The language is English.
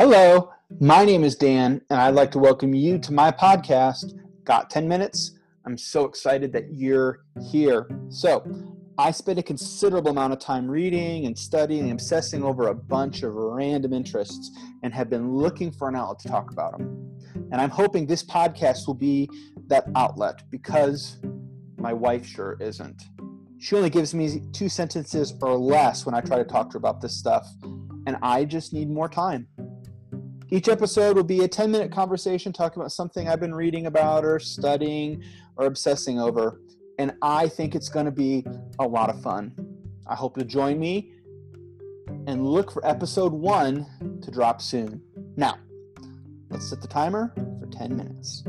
Hello, my name is Dan, and I'd like to welcome you to my podcast, Got 10 Minutes? I'm so excited that you're here. So, I spend a considerable amount of time reading and studying and obsessing over a bunch of random interests and have been looking for an outlet to talk about them. And I'm hoping this podcast will be that outlet because my wife sure isn't. She only gives me two sentences or less when I try to talk to her about this stuff, and I just need more time. Each episode will be a 10 minute conversation talking about something I've been reading about or studying or obsessing over. And I think it's going to be a lot of fun. I hope you'll join me and look for episode one to drop soon. Now, let's set the timer for 10 minutes.